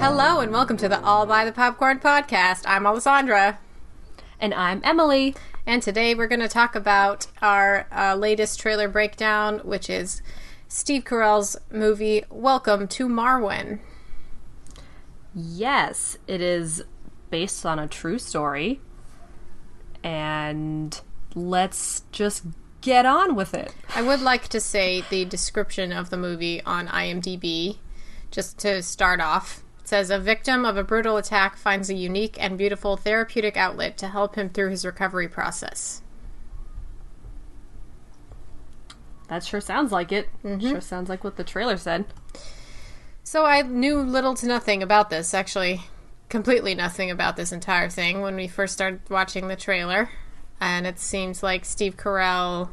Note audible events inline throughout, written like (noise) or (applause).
Hello and welcome to the All by the Popcorn podcast. I'm Alessandra, And I'm Emily. and today we're going to talk about our uh, latest trailer breakdown, which is Steve Carell's movie Welcome to Marwen. Yes, it is based on a true story. And let's just get on with it. I would like to say the description of the movie on IMDb, just to start off. Says a victim of a brutal attack finds a unique and beautiful therapeutic outlet to help him through his recovery process. That sure sounds like it. Mm-hmm. Sure sounds like what the trailer said. So I knew little to nothing about this, actually, completely nothing about this entire thing when we first started watching the trailer. And it seems like Steve Carell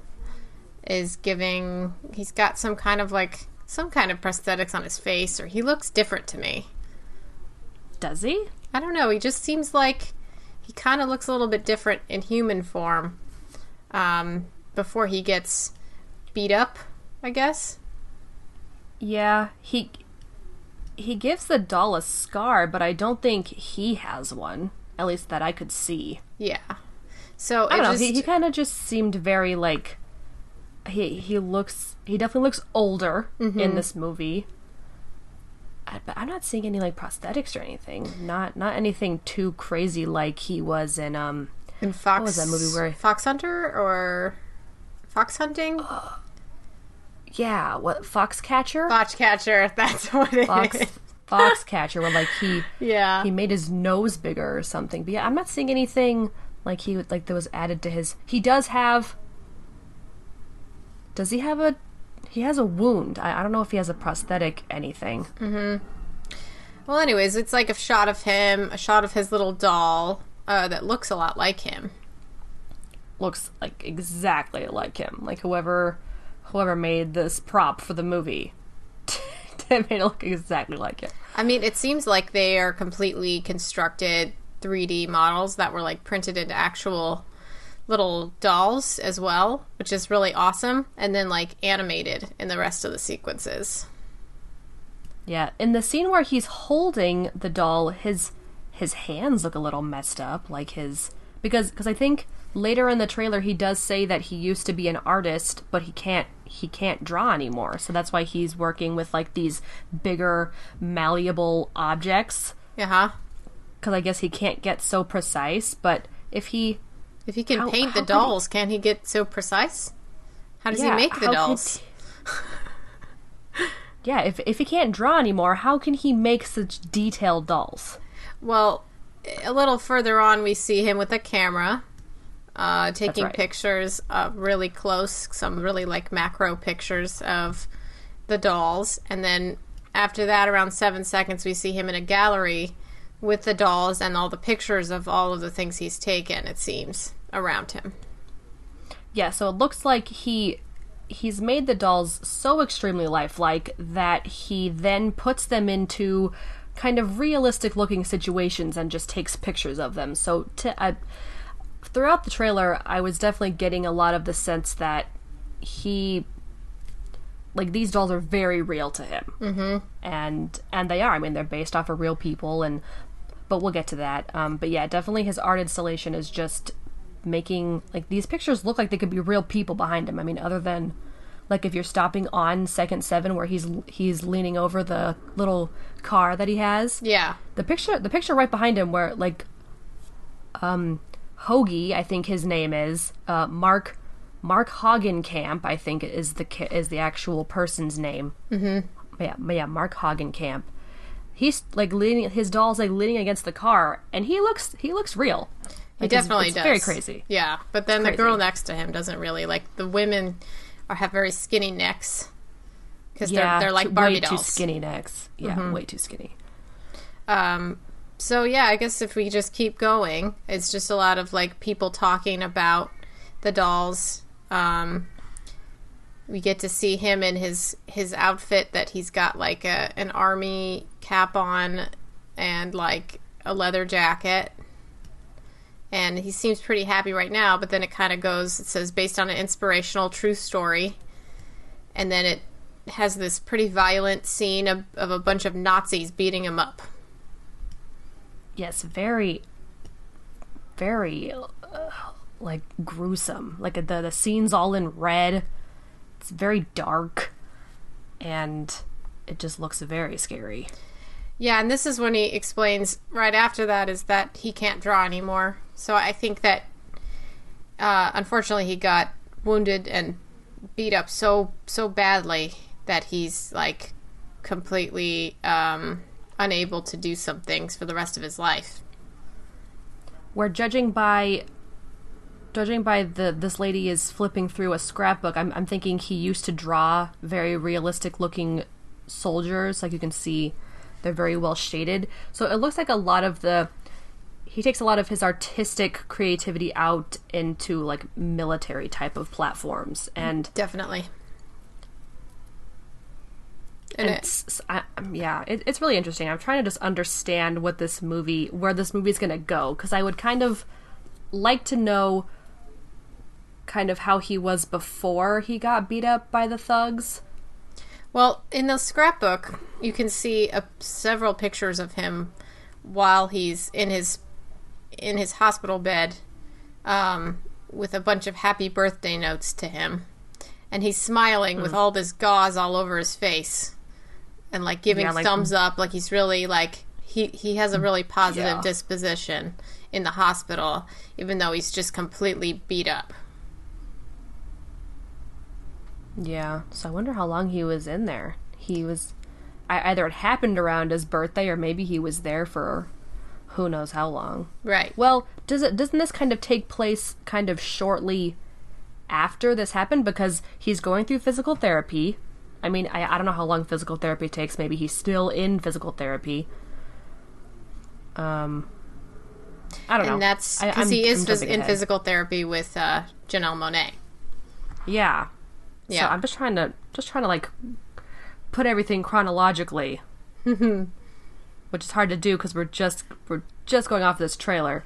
is giving, he's got some kind of like, some kind of prosthetics on his face, or he looks different to me. Does he? I don't know, he just seems like he kind of looks a little bit different in human form um, before he gets beat up, I guess. Yeah, he he gives the doll a scar, but I don't think he has one. At least that I could see. Yeah. So I don't know. just, He, he kind of just seemed very like he he looks he definitely looks older in this movie. I, but I'm not seeing any like prosthetics or anything. Not not anything too crazy like he was in um In Fox, was that movie where- Fox Hunter or Fox Hunting? yeah what Foxcatcher Foxcatcher. (laughs) That's what it is. Fox Foxcatcher where like he (laughs) Yeah. he made his nose bigger or something. But yeah, I'm not seeing anything like he would like that was added to his. He does have. Does he have a? He has a wound. I, I don't know if he has a prosthetic anything. well, anyways, it's like a shot of him, a shot of his little doll uh, that looks a lot like him. Looks like exactly like him. Like whoever, whoever made this prop for the movie, (laughs) made it look exactly like it. I mean, it seems like they are completely constructed 3D models that were like printed into actual little dolls as well, which is really awesome, and then like animated in the rest of the sequences. Yeah, in the scene where he's holding the doll, his his hands look a little messed up, like his because because I think later in the trailer he does say that he used to be an artist, but he can't he can't draw anymore. So that's why he's working with like these bigger malleable objects Yeah, huh? cuz I guess he can't get so precise, but if he If he can How- paint the how could he- dolls, can he get so precise? How does yeah, he make the how could dolls? yeah, if if he can't draw anymore, how can he make such detailed dolls? Well, a little further on, we see him with a camera, uh, taking right. pictures of really close, some really like macro pictures of the dolls. And then after that, around seven seconds, we see him in a gallery with the dolls and all the pictures of all of the things he's taken, it seems, around him. Yeah, so it looks like he he's made the dolls so extremely lifelike that he then puts them into kind of realistic looking situations and just takes pictures of them. So to, I, throughout the trailer, I was definitely getting a lot of the sense that he like these dolls are very real to him, mm-hmm. and and they are. I mean, they're based off of real people, and but we'll get to that. Um, but yeah, definitely his art installation is just making like these pictures look like they could be real people behind him. I mean, other than like if you're stopping on second seven where he's he's leaning over the little car that he has. Yeah. The picture the picture right behind him where like um Hoagie, I think his name is, uh Mark Mark Hogancamp, I think is the is the actual person's name. Mm-hmm. Yeah, yeah, Mark Hogancamp. He's like leaning his doll's like leaning against the car and he looks he looks real. He Like, it's- definitely it's does. very crazy. Yeah, but then the crazy. girl next to him doesn't really like the women are have very skinny necks because they're they're like Barbie way dolls. too skinny necks. Yeah, way too skinny. Um, so yeah, I guess if we just keep going, it's just a lot of like people talking about the dolls. Um, we get to see him in his his outfit that he's got like a an army cap on and like a leather jacket. And he seems pretty happy right now, but then it kind of goes, it says based on an inspirational true story. And then it has this pretty violent scene of, of a bunch of Nazis beating him up. Yes, very, very uh, like gruesome. Like the the scene's all in red. It's very dark, and it just looks very scary. Yeah, and this is when he explains right after that is that he can't draw anymore. So I think that uh, unfortunately he got wounded and beat up so so badly that he's like completely um, unable to do some things for the rest of his life. We're judging by judging by the this lady is flipping through a scrapbook. I'm I'm thinking he used to draw very realistic looking soldiers. Like you can see, they're very well shaded. So it looks like a lot of the he takes a lot of his artistic creativity out into like military type of platforms and Definitely. And it, it's I, um, yeah it, it's really interesting i'm trying to just understand what this movie where this movie is gonna go because i would kind of like to know kind of how he was before he got beat up by the thugs Well, in the scrapbook, you can see uh, several pictures of him while he's in his in his hospital bed, um, with a bunch of happy birthday notes to him, and he's smiling Hmm. with all this gauze all over his face, and like giving Yeah, like- thumbs up, like he's really like he he has a really positive Yeah. disposition in the hospital, even though he's just completely beat up. Yeah so i wonder how long he was in there he was I, either it happened around his birthday or maybe he was there for who knows how long Right. Well, does it doesn't this kind of take place kind of shortly after this happened because he's going through physical therapy. I mean, I, I don't know how long physical therapy takes. Maybe he's still in physical therapy. Um, I don't know. and that's because he is phys- in physical therapy with uh, Janelle Monae. Yeah. Yeah. So I'm just trying to just trying to like put everything chronologically, which is hard to do because we're just we're just going off this trailer.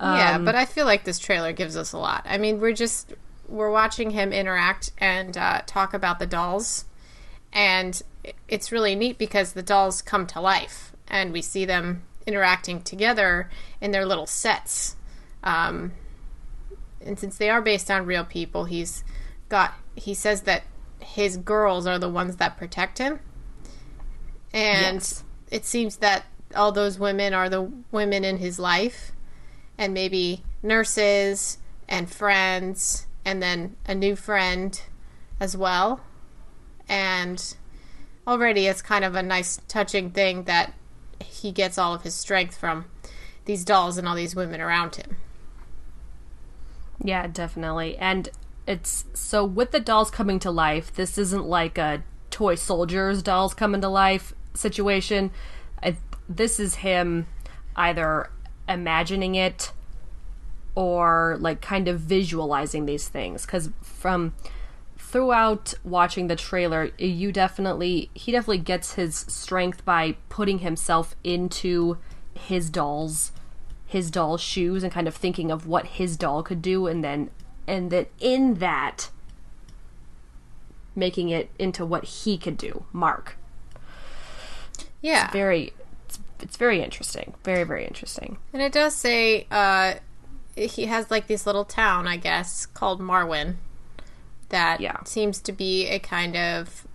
yeah, Um, but I feel like this trailer gives us a lot. I mean, we're just we're watching him interact and uh, talk about the dolls, and it's really neat because the dolls come to life, and we see them interacting together in their little sets. Um, and since they are based on real people, he's got he says that his girls are the ones that protect him, and Yes. it seems that all those women are the women in his life and maybe nurses and friends and then a new friend as well and already it's kind of a nice touching thing that he gets all of his strength from these dolls and all these women around him Yeah, definitely. And it's so with the dolls coming to life, this isn't like a toy soldiers dolls coming to life situation. I, this is him either imagining it or like kind of visualizing these things cuz from throughout watching the trailer, you definitely he definitely gets his strength by putting himself into his dolls his doll's shoes and kind of thinking of what his doll could do and then and then in that making it into what he could do mark yeah very it's, it's very interesting very very interesting and it does say uh he has like this little town i guess called marwen that Yeah. seems to be a kind of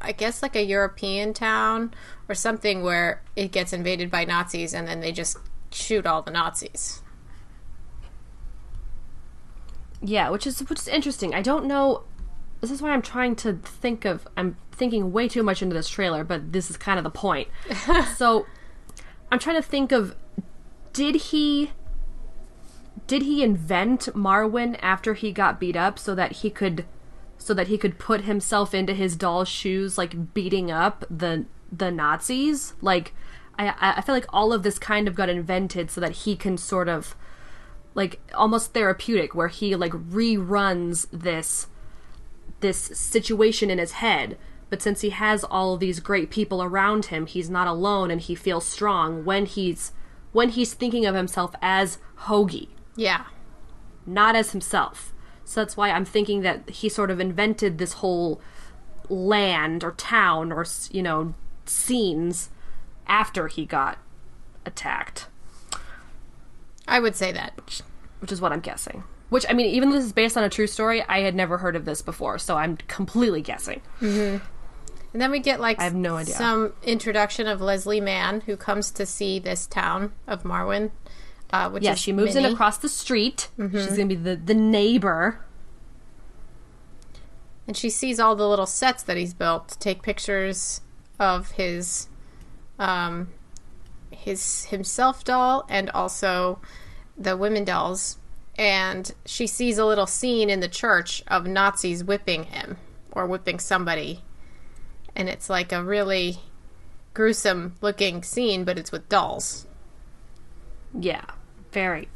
I guess like a European town or something where it gets invaded by Nazis and then they just shoot all the Nazis. Yeah which is which is interesting i don't know this is why i'm trying to think of i'm thinking way too much into this trailer but this is kind of the point (laughs) so i'm trying to think of did he did he invent Marwen after he got beat up so that he could so that he could put himself into his doll's shoes like beating up the the Nazis? Like I I feel like all of this kind of got invented so that he can sort of like almost therapeutic where he like reruns this this situation in his head. But since he has all these great people around him he's not alone and he feels strong when he's when he's thinking of himself as hoagie. Yeah. not as himself. So that's why i'm thinking that he sort of invented this whole land or town or you know scenes after he got attacked I would say that. which is what I'm guessing. Which I mean, even though this is based on a true story, I had never heard of this before, so I'm completely guessing. And then we get like I have no idea. some introduction of Leslie Mann who comes to see this town of Marwen. Uh, which Yeah, she moves in across the street. She's gonna be the the neighbor. and she sees all the little sets that he's built to take pictures of his um his himself doll and also the women dolls and she sees a little scene in the church of Nazis whipping him or whipping somebody and it's like a really gruesome looking scene but it's with dolls Yeah, very,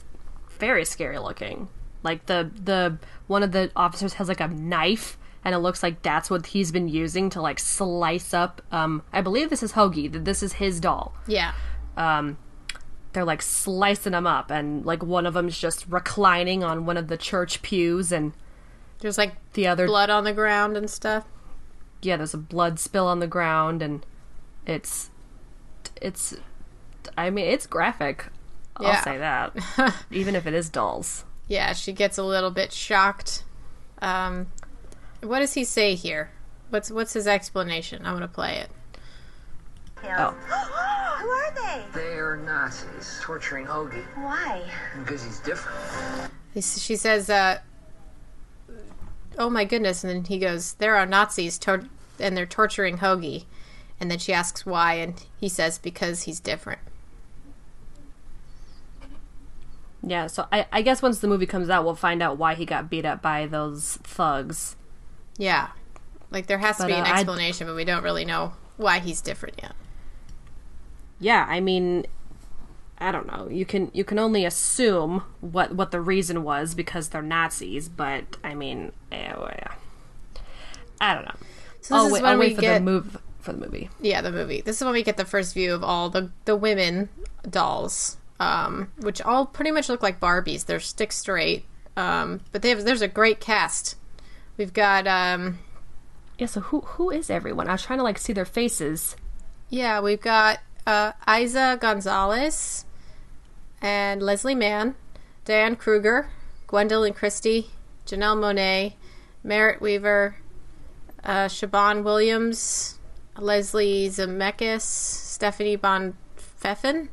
very scary looking. Like the the one of the officers has like a knife, and it looks like that's what he's been using to like slice up. Um, I believe this is Hoagie. That this is his doll. yeah um, they're like slicing them up, and like one of them's just reclining on one of the church pews, and there's like the other, blood on the ground and stuff yeah, there's a blood spill on the ground, and it's, it's, I mean, it's graphic. I'll Yeah. say that, (laughs) even if it is dolls. yeah, she gets a little bit shocked. Um, what does he say here? What's what's his explanation? I'm gonna play it. Oh, (gasps) (gasps) (gasps) Who are they? They are Nazis torturing Hoagie Why? because he's different. She says, uh, "Oh my goodness!" And then he goes, "There are Nazis, tor- and they're torturing Hoagie." And then she asks why, and he says, "Because he's different." yeah. So I, I guess once the movie comes out, we'll find out why he got beat up by those thugs. Yeah, like there has to But, be an uh, I- explanation, but we don't really know why he's different yet. Yeah i mean i don't know you can you can only assume what what the reason was because they're nazis but i mean eh, yeah. i don't know So this i'll is wait, when I'll we wait for get the move for the movie Yeah, the movie. This is when we get the first view of all the the women dolls, um, which all pretty much look like Barbies. They're stick straight, um, but they have there's a great cast. We've got um, yeah so who who is everyone i was trying to like see their faces yeah, we've got uh, Eiza Gonzalez and Leslie Mann, Diane Kruger, Gwendoline Christie, Janelle Monae, Merritt Wever, uh, Siobhan Williams, Leslie Zemeckis, Stefanie von Pfetten.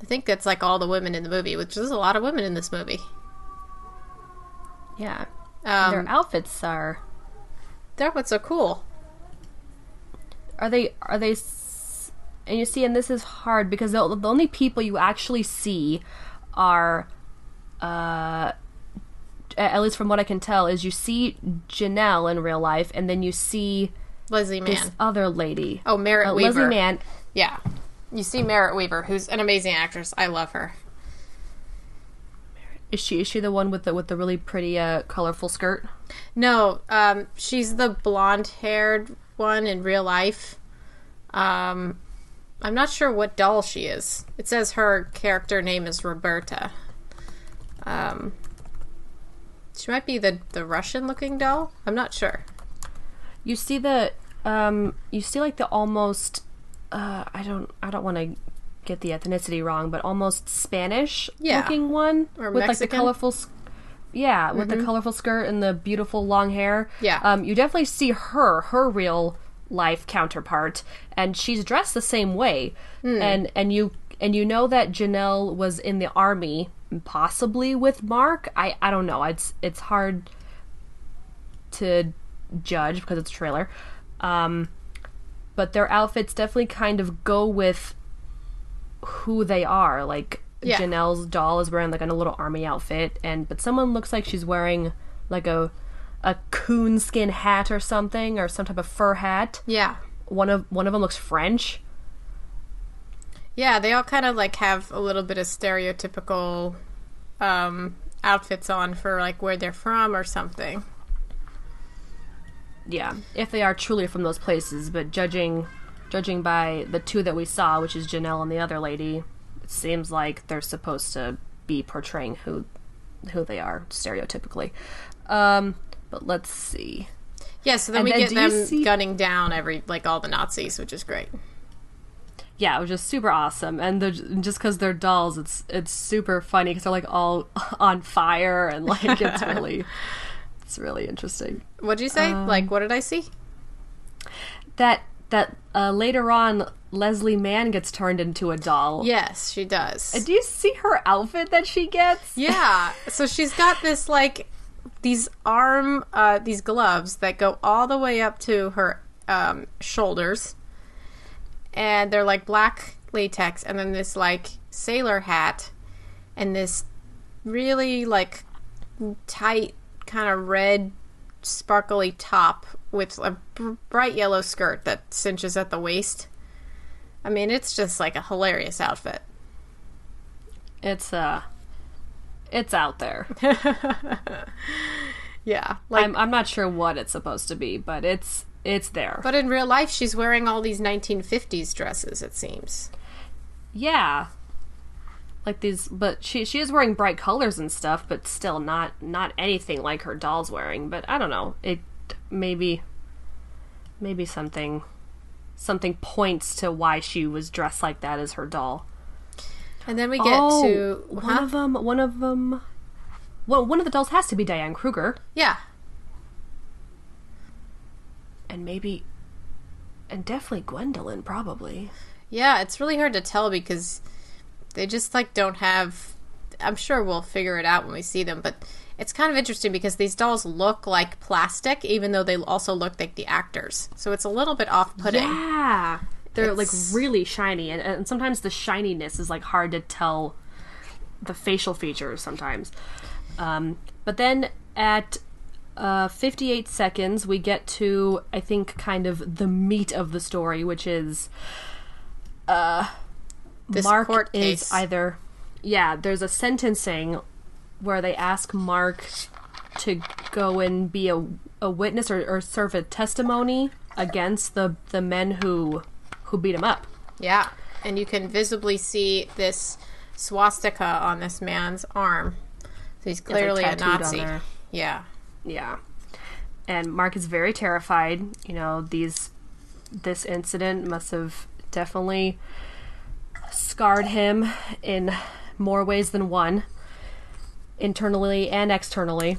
I think that's like all the women in the movie, which is a lot of women in this movie. yeah Um, their outfits are they're what's so cool. are they are they and you see and this is hard because the, the only people you actually see are uh at least from what i can tell is you see janelle in real life and then you see Leslie Mann. this other lady oh, Merritt uh, Wever. leslie mann Yeah. You see Merritt Wever, who's an amazing actress. I love her. is she is she the one with the with the really pretty uh colorful skirt No, um, she's the blonde-haired one in real life. Um, I'm not sure what doll she is. It says her character name is Roberta. Um, she might be the the Russian-looking doll. I'm not sure. you see the um you see like the almost uh i don't i don't want to get the ethnicity wrong but almost spanish Yeah. looking one Or with like the colorful yeah with the colorful skirt and the beautiful long hair Yeah. um you definitely see her her real life counterpart and she's dressed the same way and and you and you know that Janelle was in the army possibly with Mark I I don't know it's it's hard to judge because it's a trailer. Um, but their outfits definitely kind of go with who they are. Like Yeah. Janelle's doll is wearing like a little army outfit, and but someone looks like she's wearing like a a coonskin hat or something, or some type of fur hat. Yeah. One of one of them looks French. Yeah, they all kind of like have a little bit of stereotypical um, outfits on for like where they're from or something. Yeah, if they are truly from those places, but judging judging by the two that we saw, which is Janelle and the other lady, it seems like they're supposed to be portraying who who they are stereotypically. Um, but let's see. Yeah, so then And we then get them see- gunning down every like all the Nazis, which is great. Yeah, it was just super awesome, and just because they're dolls, it's it's super funny because they're like all (laughs) on fire and like it's (laughs) really it's really interesting. What'd you say? like, what did I see? That that uh, later on Leslie Mann gets turned into a doll. Yes, she does. Do you see her outfit that she gets? Yeah. So she's got this like these arm uh these gloves that go all the way up to her um shoulders. And they're like black latex and then this like sailor hat and this really like tight kind of red sparkly top with a bright yellow skirt that cinches at the waist. I mean, it's just like a hilarious outfit. It's uh it's out there. (laughs) Yeah. Like I'm I'm not sure what it's supposed to be, but it's it's there. But in real life, she's wearing all these 1950s dresses, it seems. yeah. Like these but she she is wearing bright colors and stuff, but still not not anything like her doll's wearing, but I don't know. It maybe maybe something something points to why she was dressed like that as her doll. And then we get oh, to. one of them one of them well, one of the dolls has to be Diane Kruger, Yeah. and maybe, and definitely Gwendoline, probably. Yeah, it's really hard to tell because they just, like, don't have. I'm sure we'll figure it out when we see them, but it's kind of interesting because these dolls look like plastic, even though they also look like the actors. So it's a little bit off putting. Yeah, they're It's- like really shiny, and, and sometimes the shininess is like hard to tell the facial features sometimes. Um, but then at uh, 58 seconds, we get to I think kind of the meat of the story, which is This Mark is either yeah. There's a sentencing where they ask Mark to go and be a, a witness or, or serve a testimony against the the men who who beat him up. Yeah. And you can visibly see this swastika on this man's arm. So he's clearly a tattooed Nazi. Yeah. Yeah. And Mark is very terrified. You know, these this incident must have definitely scarred him in more ways than one, internally and externally.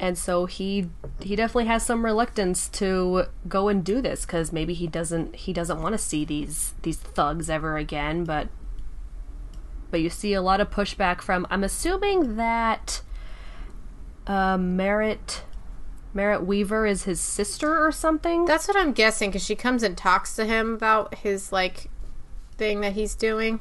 And so he he definitely has some reluctance to go and do this cuz maybe he doesn't he doesn't want to see these these thugs ever again, but but you see a lot of pushback from I'm assuming that uh, Merritt Merritt Wever is his sister or something. That's what I'm guessing because she comes and talks to him about his like thing that he's doing.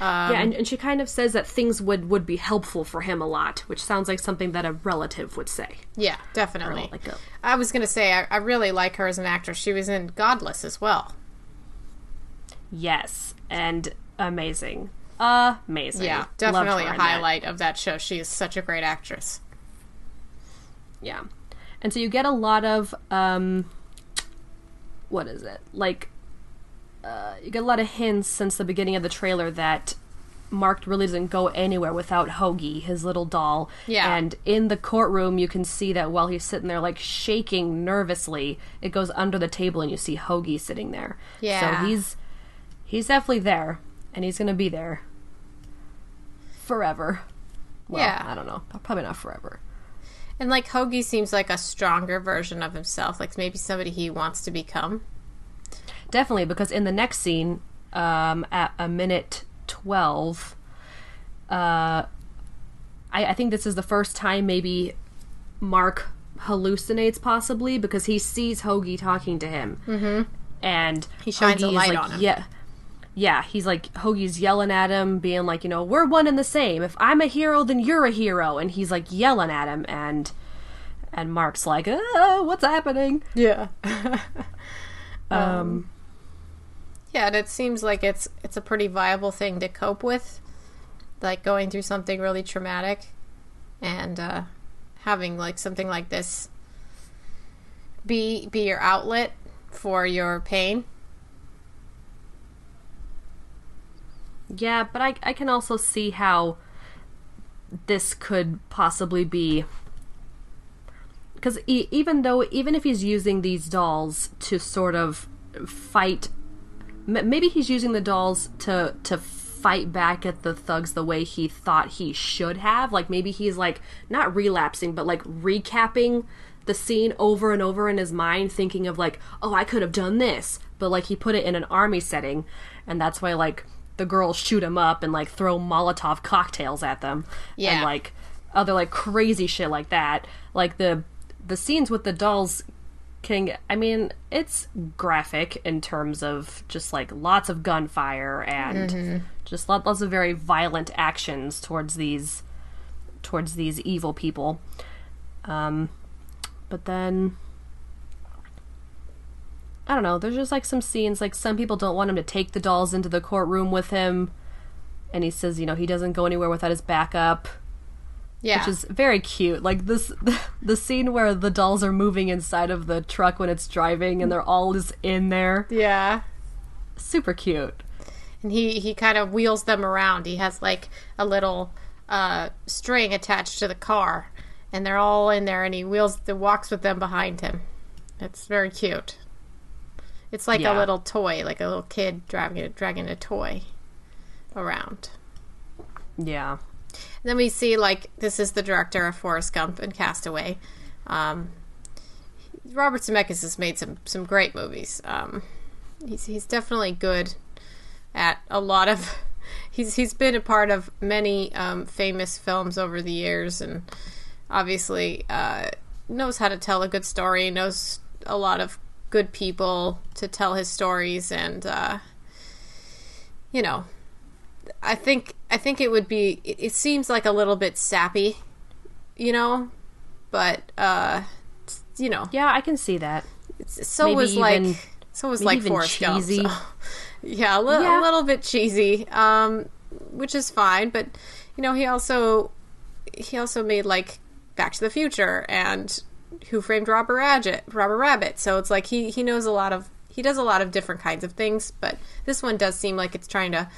Yeah, and, and she kind of says that things would would be helpful for him a lot, which sounds like something that a relative would say. Yeah, definitely. like a- I was gonna say I, I really like her as an actress. She was in Godless as well. Yes, and amazing, amazing. Yeah, definitely a in that. highlight of that show. She is such a great actress. Yeah. And so you get a lot of um what is it? Like uh you get a lot of hints since the beginning of the trailer that Mark really doesn't go anywhere without Hoagie, his little doll. Yeah. And in the courtroom you can see that while he's sitting there like shaking nervously, it goes under the table and you see Hoagie sitting there. Yeah. So he's he's definitely there and he's gonna be there forever. Well, Yeah. I don't know. Probably not forever. And like Hoagie seems like a stronger version of himself, like maybe somebody he wants to become. Definitely, because in the next scene, um, at a minute 12, uh, I, I think this is the first time maybe Mark hallucinates, possibly, because he sees Hoagie talking to him. Mm-hmm. And He shines a light like, on him. Yeah. yeah, he's like Hoagie's yelling at him, being like, you know, we're one and the same. If I'm a hero, then you're a hero, and he's like yelling at him, and and Mark's like, uh, what's happening? Yeah. (laughs) um, yeah, and it seems like it's it's a pretty viable thing to cope with, like going through something really traumatic, and uh, having like something like this be be your outlet for your pain. Yeah, but I I can also see how this could possibly be because e- even though even if he's using these dolls to sort of fight maybe he's using the dolls to to fight back at the thugs the way he thought he should have. Like maybe he's like not relapsing but like recapping the scene over and over in his mind thinking of like oh i could have done this. But like he put it in an army setting and that's why like the girls shoot him up and like throw molotov cocktails at them Yeah. and like other like crazy shit like that. Like the the scenes with the dolls can i mean it's graphic in terms of just like lots of gunfire and just lots of very violent actions towards these towards these evil people. Um but then i don't know there's just like some scenes like some people don't want him to take the dolls into the courtroom with him. And he says you know he doesn't go anywhere without his backup Yeah, which is very cute. Like this, (laughs) the scene where the dolls are moving inside of the truck when it's driving, and they're all just in there. yeah. Super cute. and he he kind of wheels them around. He has like a little uh, string attached to the car, and they're all in there. And he wheels the walks with them behind him. It's very cute. It's like Yeah. a little toy, like a little kid dragging a, dragging a toy around. Yeah. Then we see like this is the director of Forrest Gump and Castaway. Um, Robert Zemeckis has made some some great movies. Um, he's he's definitely good at a lot of. (laughs) He's he's been a part of many um, famous films over the years, and obviously uh, knows how to tell a good story. Knows a lot of good people to tell his stories, and uh, you know, I think I think it would be. It, it seems like a little bit sappy, you know, but uh, you know, Yeah, I can see that. so maybe was like even- so was like Forrest Gump. cheesy. so- (laughs) yeah, a, li- Yeah. a little bit cheesy, um, which is fine. But you know, he also he also made like Back to the Future and Who Framed Robert Rabbit. Robert Rabbit. So it's like he he knows a lot of he does a lot of different kinds of things. But this one does seem like it's trying to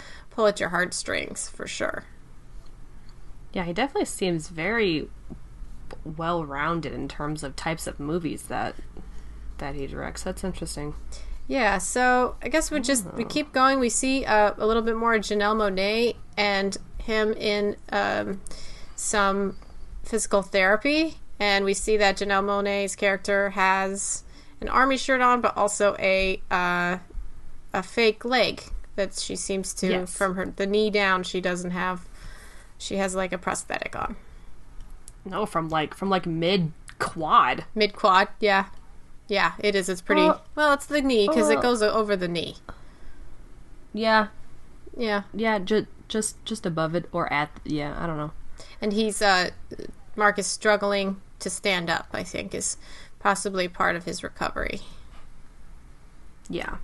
pull at your heartstrings for sure. Yeah, he definitely seems very well rounded in terms of types of movies that that he directs. That's interesting. Yeah, so I guess we just we keep going. We see uh, a little bit more of Janelle Monae and him in um, some physical therapy, and we see that Janelle Monae's character has an army shirt on, but also a uh, a fake leg that she seems to Yes. from her the knee down. She doesn't have. She has like a prosthetic on No, from like from like mid quad. mid quad. Yeah, yeah, it is. It's pretty. Uh, well, it's the knee because uh, it goes over the knee. Yeah, Yeah. yeah, just just just above it or at. Yeah, I don't know. and he's uh Mark is struggling to stand up. I think is possibly part of his recovery. Yeah.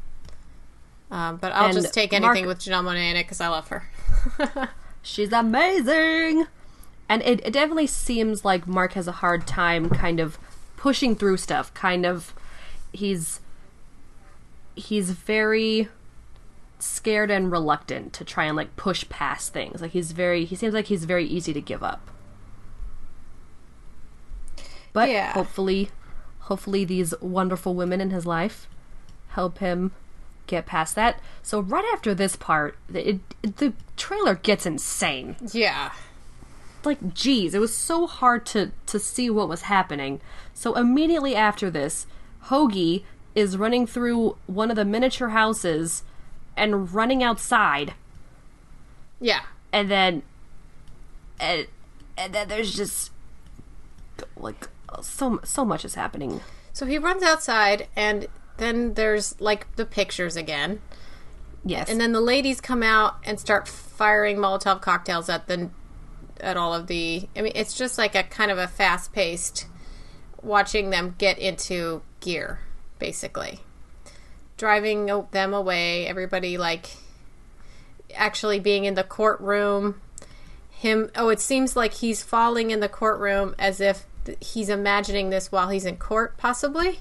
Um, but I'll And just take anything Mark- with Janelle Monae in it because I love her. (laughs) She's amazing. And it, it definitely seems like Mark has a hard time kind of pushing through stuff. Kind of he's he's very scared and reluctant to try and like push past things. Like he's very he seems like he's very easy to give up. But Yeah. hopefully hopefully these wonderful women in his life help him get past that. So right after this part, it, it, the trailer gets insane. Yeah, Like, geez, it was so hard to to see what was happening. So immediately after this, Hoagie is running through one of the miniature houses and running outside, yeah, and then and, and then there's just like so so much is happening. So he runs outside, and then there's like the pictures again. Yes. And then the ladies come out and start firing Molotov cocktails at the at all of the. I mean, it's just like a kind of a fast paced watching them get into gear, basically driving them away. Everybody like actually being in the courtroom. Him. Oh, it seems like he's falling in the courtroom as if he's imagining this while he's in court, possibly.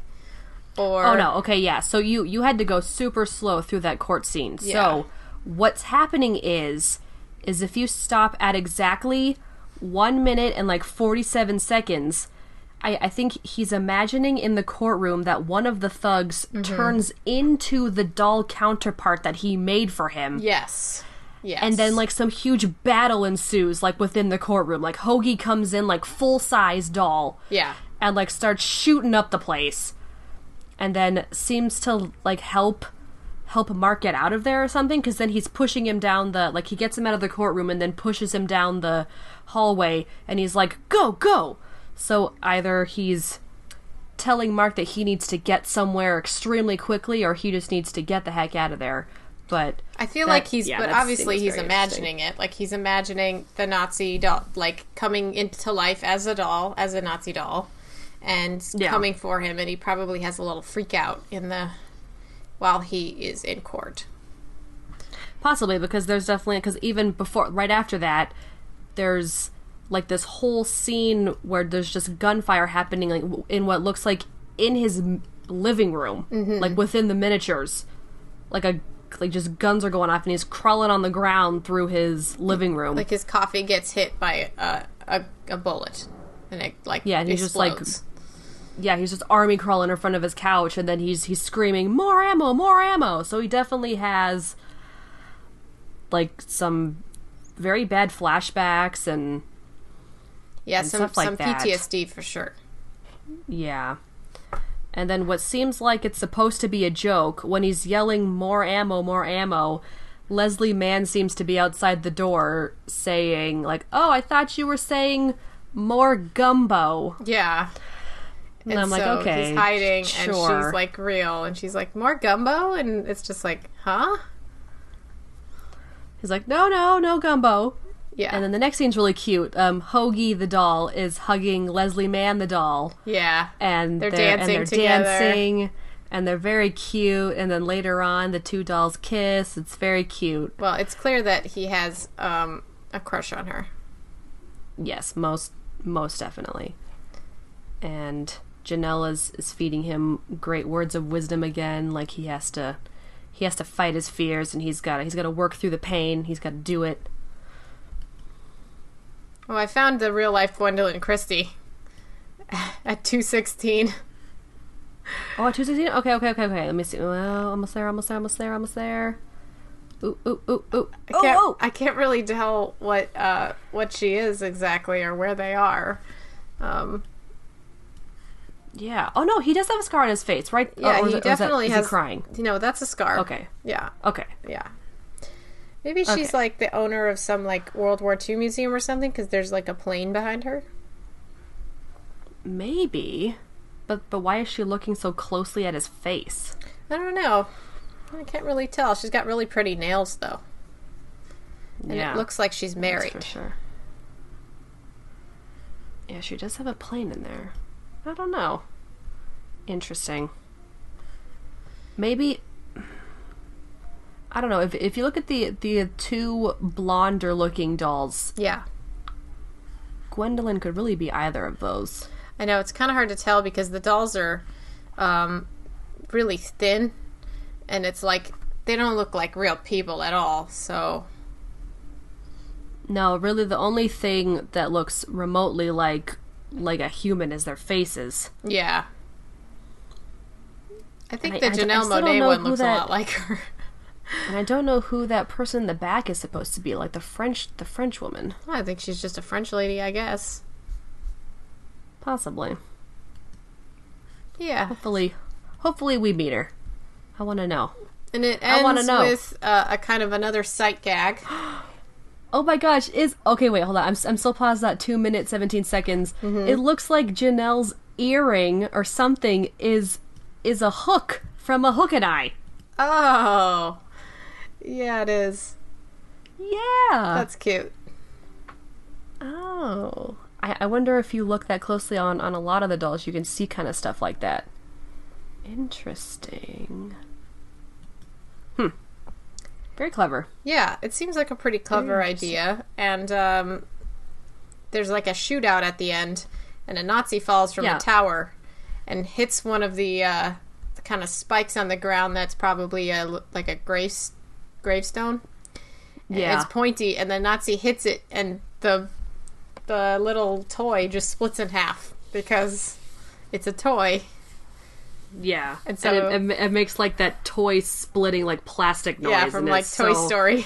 Or Oh no, okay, yeah. So you you had to go super slow through that court scene. Yeah. So what's happening is is if you stop at exactly one minute and like forty seven seconds, I, I think he's imagining in the courtroom that one of the thugs Mm-hmm. turns into the doll counterpart that he made for him. Yes. Yes. And then like some huge battle ensues like within the courtroom. Like Hoagie comes in like full size doll yeah. and like starts shooting up the place and then seems to like help help mark get out of there or something because then he's pushing him down the like he gets him out of the courtroom and then pushes him down the hallway and he's like go go so either he's telling mark that he needs to get somewhere extremely quickly or he just needs to get the heck out of there but I feel that- like he's, yeah, but obviously he's imagining it. Like he's imagining the Nazi doll, like coming into life as a doll, as a Nazi doll, and Yeah. coming for him. And he probably has a little freak out in the while he is in court. Possibly because there's definitely because even before right after that, there's like this whole scene where there's just gunfire happening like in what looks like in his living room, mm-hmm. like within the miniatures, like a like just guns are going off and he's crawling on the ground through his living room. Like his coffee gets hit by a a, a bullet, and it like Yeah, and he's just, like, explodes. Yeah, he's just army crawling in front of his couch, and then he's he's screaming more ammo, more ammo. So he definitely has like some very bad flashbacks and yeah and some stuff like some that. PTSD for sure. Yeah. And then what seems like it's supposed to be a joke, when he's yelling more ammo, more ammo, Leslie Mann seems to be outside the door saying, like, oh, I thought you were saying more gumbo. Yeah. And I'm like, so okay, he's hiding, and she's like real, and she's like more gumbo, and it's just like, huh? He's like, no, no, no gumbo. Yeah. And then the next scene's really cute. Um, Hoagie the doll is hugging Leslie Mann the doll. yeah. and They're they're, dancing and they're together. dancing and they're very cute and then later on the two dolls kiss it's very cute Well, it's clear that he has um, a crush on her. yes most most definitely and Janelle is, is feeding him great words of wisdom again like he has to he has to fight his fears and he's got he's got to work through the pain he's got to do it Oh, I found the real life Gwendoline Christie (laughs) at 216. oh 216 okay okay okay okay let me see well almost there almost there almost there almost there ooh ooh ooh ooh I can't, oh, oh. I can't really tell what uh, what she is exactly or where they are. Um, yeah oh no he does have a scar on his face right yeah, he it- or is that- definitely is has. he crying You know, that's a scar. Okay. Yeah. Okay. Yeah. Maybe she's Okay. like the owner of some like World War II museum or something because there's like a plane behind her. Maybe. But but why is she looking so closely at his face? I don't know. I can't really tell. She's got really pretty nails though. And yeah. it looks like she's that's married. for sure. Yeah, she does have a plane in there. I don't know. Interesting. Maybe I don't know if if you look at the the two blonder looking dolls, Yeah. Gwendoline could really be either of those. I know it's kind of hard to tell because the dolls are um, really thin, and it's like they don't look like real people at all. So No, really the only thing that looks remotely like like a human as their faces. yeah, I think I- the I Janelle don't Monae one looks a lot like her. (laughs) And I don't know who that person in the back is supposed to be, like the French the French woman. I think she's just a French lady, I guess. Possibly. Yeah, Hopefully hopefully we meet her. I wanna know. and it I wanna ends know. with uh, a kind of another sight gag. (gasps) (gasps) (gasps) Oh my gosh, is okay. Wait, hold on. I'm I'm still paused at two minutes seventeen seconds. Mm-hmm. It looks like Janelle's earring or something is is a hook from a hook and eye. Oh, Yeah, it is. Yeah. That's cute. oh. I, I wonder if you look that closely on on a lot of the dolls, you can see kind of stuff like that. Interesting. Very clever. Yeah, it seems like a pretty clever idea. And um, there's like a shootout at the end, and a Nazi falls from Yeah. a tower and hits one of the uh, kind of spikes on the ground. That's probably a, like a grace, gravestone. And Yeah. it's pointy, and the Nazi hits it, and the the little toy just splits in half because it's a toy. Yeah. And And so- so it, it, it makes like that toy splitting like plastic noise. yeah, from and like Toy so, Story.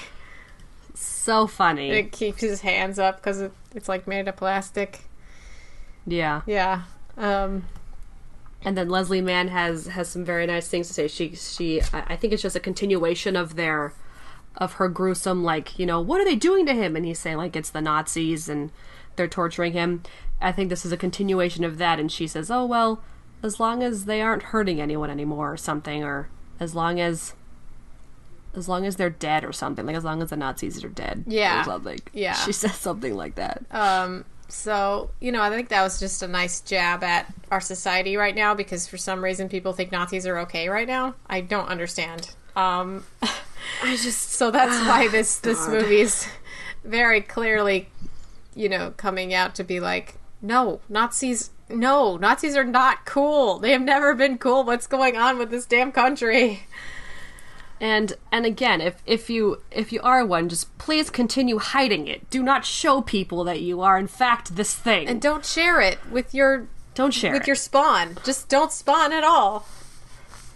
So funny. It keeps his hands up because it, it's like made of plastic. yeah. Yeah. Um, And then Leslie Mann has has some very nice things to say. She she I I think it's just a continuation of their of her gruesome like you know what are they doing to him and he's saying like it's the Nazis and they're torturing him. I think this is a continuation of that and she says oh well as long as they aren't hurting anyone anymore or something or as long as as long as they're dead or something like as long as the Nazis are dead Yeah. or something Yeah. she (laughs) says something like that um, so, you know, I think that was just a nice jab at our society right now because for some reason people think Nazis are okay right now. I don't understand. Um, (laughs) I just so that's why this this movie's very clearly, you know, coming out to be like, no, Nazis, no, Nazis are not cool. They have never been cool. What's going on with this damn country? And and again, if if you if you are one, just please continue hiding it. Do not show people that you are in fact this thing. And don't share it with your don't share with it. your spawn. Just don't spawn at all.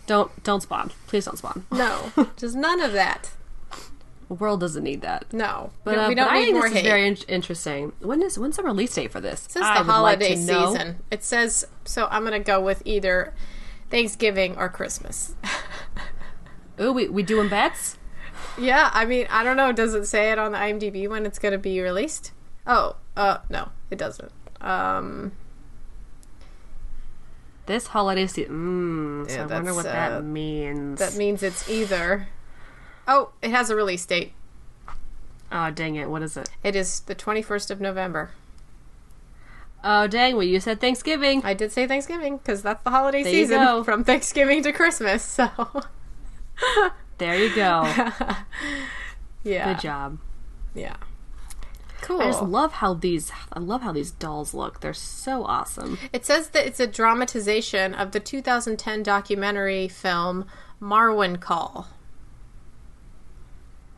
don't don't spawn. Please don't spawn. No, (laughs) just none of that. The world doesn't need that. No, But, No, uh, we but don't I need think more this hate. is very in- interesting. When is when's the release date for this? It says I the would like holiday season. It says so. I'm gonna go with either Thanksgiving or Christmas. (laughs) Ooh, we we doing bets? yeah, I mean, I don't know. Does it say it on the IMDb when it's gonna be released? Oh, uh, no, it doesn't. Um, This holiday season. Mm, so Yeah, I wonder what uh, that means. that means it's either. Oh, it has a release date. oh dang it! What is it? It is the 21st of November. Oh dang! Well, you said Thanksgiving. I did say Thanksgiving because that's the holiday There season from Thanksgiving to Christmas. So, (laughs) There you go. (laughs) yeah, Good job. yeah, cool. I just love how these. I love how these dolls look. They're so awesome. It says that it's a dramatization of the 2010 documentary film Marwencol.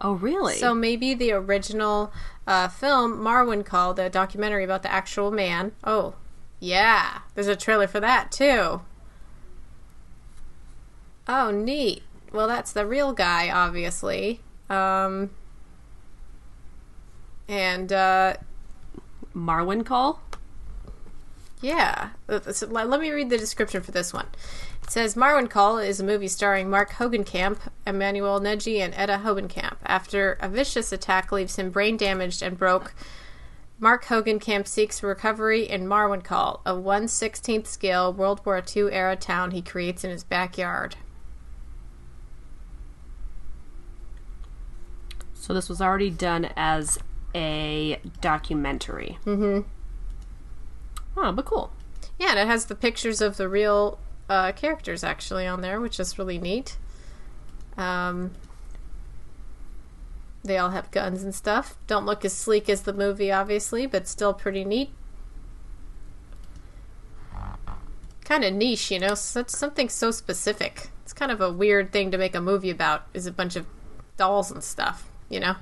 Oh really? So maybe the original uh, film Marwencol the documentary about the actual man. Oh, yeah. There's a trailer for that too. Oh, neat. Well, that's the real guy, obviously. Um, and uh, Marwencol. Yeah. Let me read the description for this one. It says Marwencol is a movie starring Mark Hogancamp, Emmanuel Neji, and Etta Hogancamp. After a vicious attack leaves him brain damaged and broke, Mark Hogancamp seeks recovery in Marwencol, a 1 16th scale World War II era town he creates in his backyard. So this was already done as a documentary. Mm-hmm. Oh, but cool. Yeah, and it has the pictures of the real uh, characters actually on there, which is really neat. Um, they all have guns and stuff. Don't look as sleek as the movie, obviously, but still pretty neat. Kind of niche, you know. Such something so specific. It's kind of a weird thing to make a movie about. Is a bunch of dolls and stuff, you know.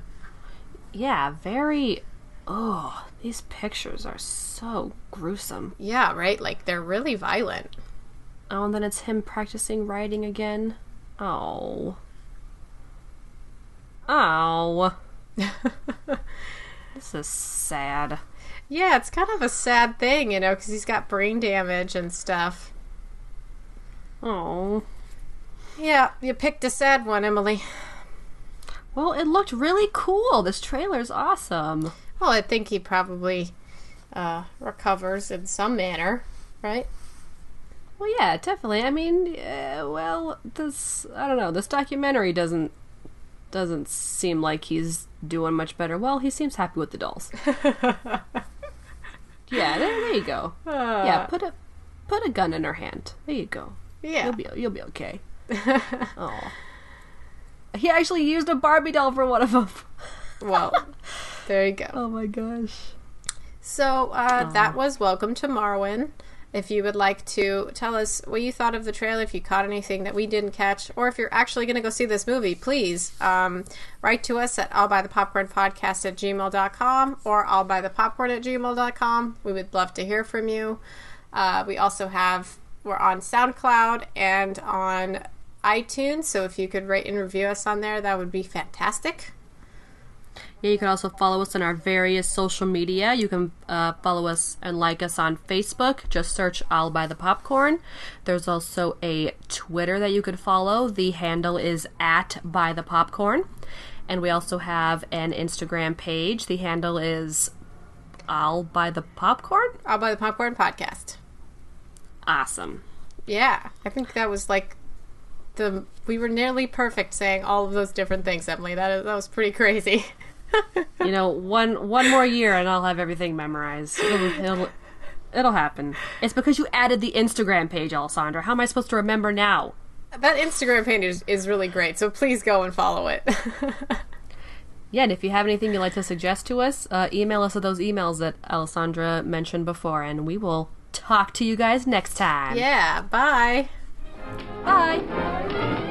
Yeah, very. Oh, these pictures are so gruesome. Yeah, right. Like they're really violent. Oh, and then it's him practicing writing again. Oh. Oh. (laughs) this is sad. Yeah, it's kind of a sad thing, you know, because he's got brain damage and stuff. Oh. Yeah, you picked a sad one, Emily. Well, it looked really cool. This trailer's awesome. Well, I think he probably uh, recovers in some manner, right? Well, yeah, definitely. I mean, uh, well, this I don't know. This documentary doesn't doesn't seem like he's doing much better. Well, he seems happy with the dolls. (laughs) yeah, there, there you go. yeah, put a put a gun in her hand. There you go. Yeah. You'll be you'll be okay. (laughs) oh. He actually used a Barbie doll for one of them. Well, (laughs) there you go. Oh my gosh. So uh, that was Welcome to Marwen. If you would like to tell us what you thought of the trailer, if you caught anything that we didn't catch, or if you're actually going to go see this movie, please um, write to us at I'll Buy the Popcorn Podcast at gmail.com or I'll Buy the Popcorn at gmail.com. We would love to hear from you. Uh, we also have, we're on SoundCloud and on iTunes, so if you could rate and review us on there, that would be fantastic. Yeah, you can also follow us on our various social media. You can uh, follow us and like us on Facebook. Just search I'll Buy the Popcorn. There's also a Twitter that you could follow. The handle is at Buy the Popcorn. And we also have an Instagram page. The handle is I'll Buy the Popcorn. I'll Buy the Popcorn Podcast. Awesome. Yeah, I think that was like the we were nearly perfect saying all of those different things, Emily. That that was pretty crazy. (laughs) You know, one one more year and I'll have everything memorized. It'll, it'll, it'll happen. It's because you added the Instagram page, Alessandra. How am I supposed to remember now? that Instagram page is, is really great, so please go and follow it. Yeah, and if you have anything you'd like to suggest to us, uh, email us at those emails that Alessandra mentioned before, and we will talk to you guys next time. yeah, bye. Bye.